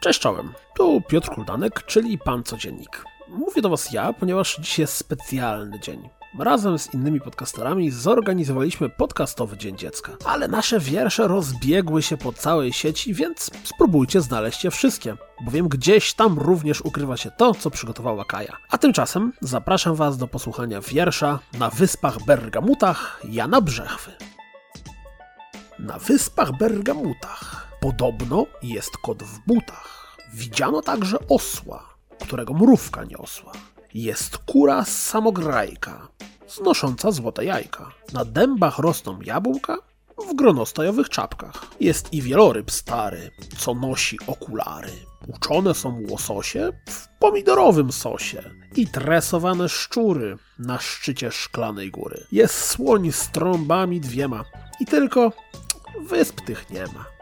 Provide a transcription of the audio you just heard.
Cześć czołem, tu Piotr Kuldanek, czyli Pan Codziennik. Mówię do Was ja, ponieważ dziś jest specjalny dzień. Razem z innymi podcasterami zorganizowaliśmy podcastowy Dzień Dziecka. Ale nasze wiersze rozbiegły się po całej sieci, więc spróbujcie znaleźć je wszystkie, bowiem gdzieś tam również ukrywa się to, co przygotowała Kaja. A tymczasem zapraszam Was do posłuchania wiersza na Wyspach Bergamutach Jana Brzechwy. Na Wyspach Bergamutach podobno jest kot w butach. Widziano także osła, którego mrówka niosła. Jest kura samograjka, znosząca złote jajka. Na dębach rosną jabłka w gronostajowych czapkach. Jest i wieloryb stary, co nosi okulary. Uczone są łososie w pomidorowym sosie i tresowane szczury na szczycie szklanej góry. Jest słoń z trąbami dwiema i tylko wysp tych nie ma.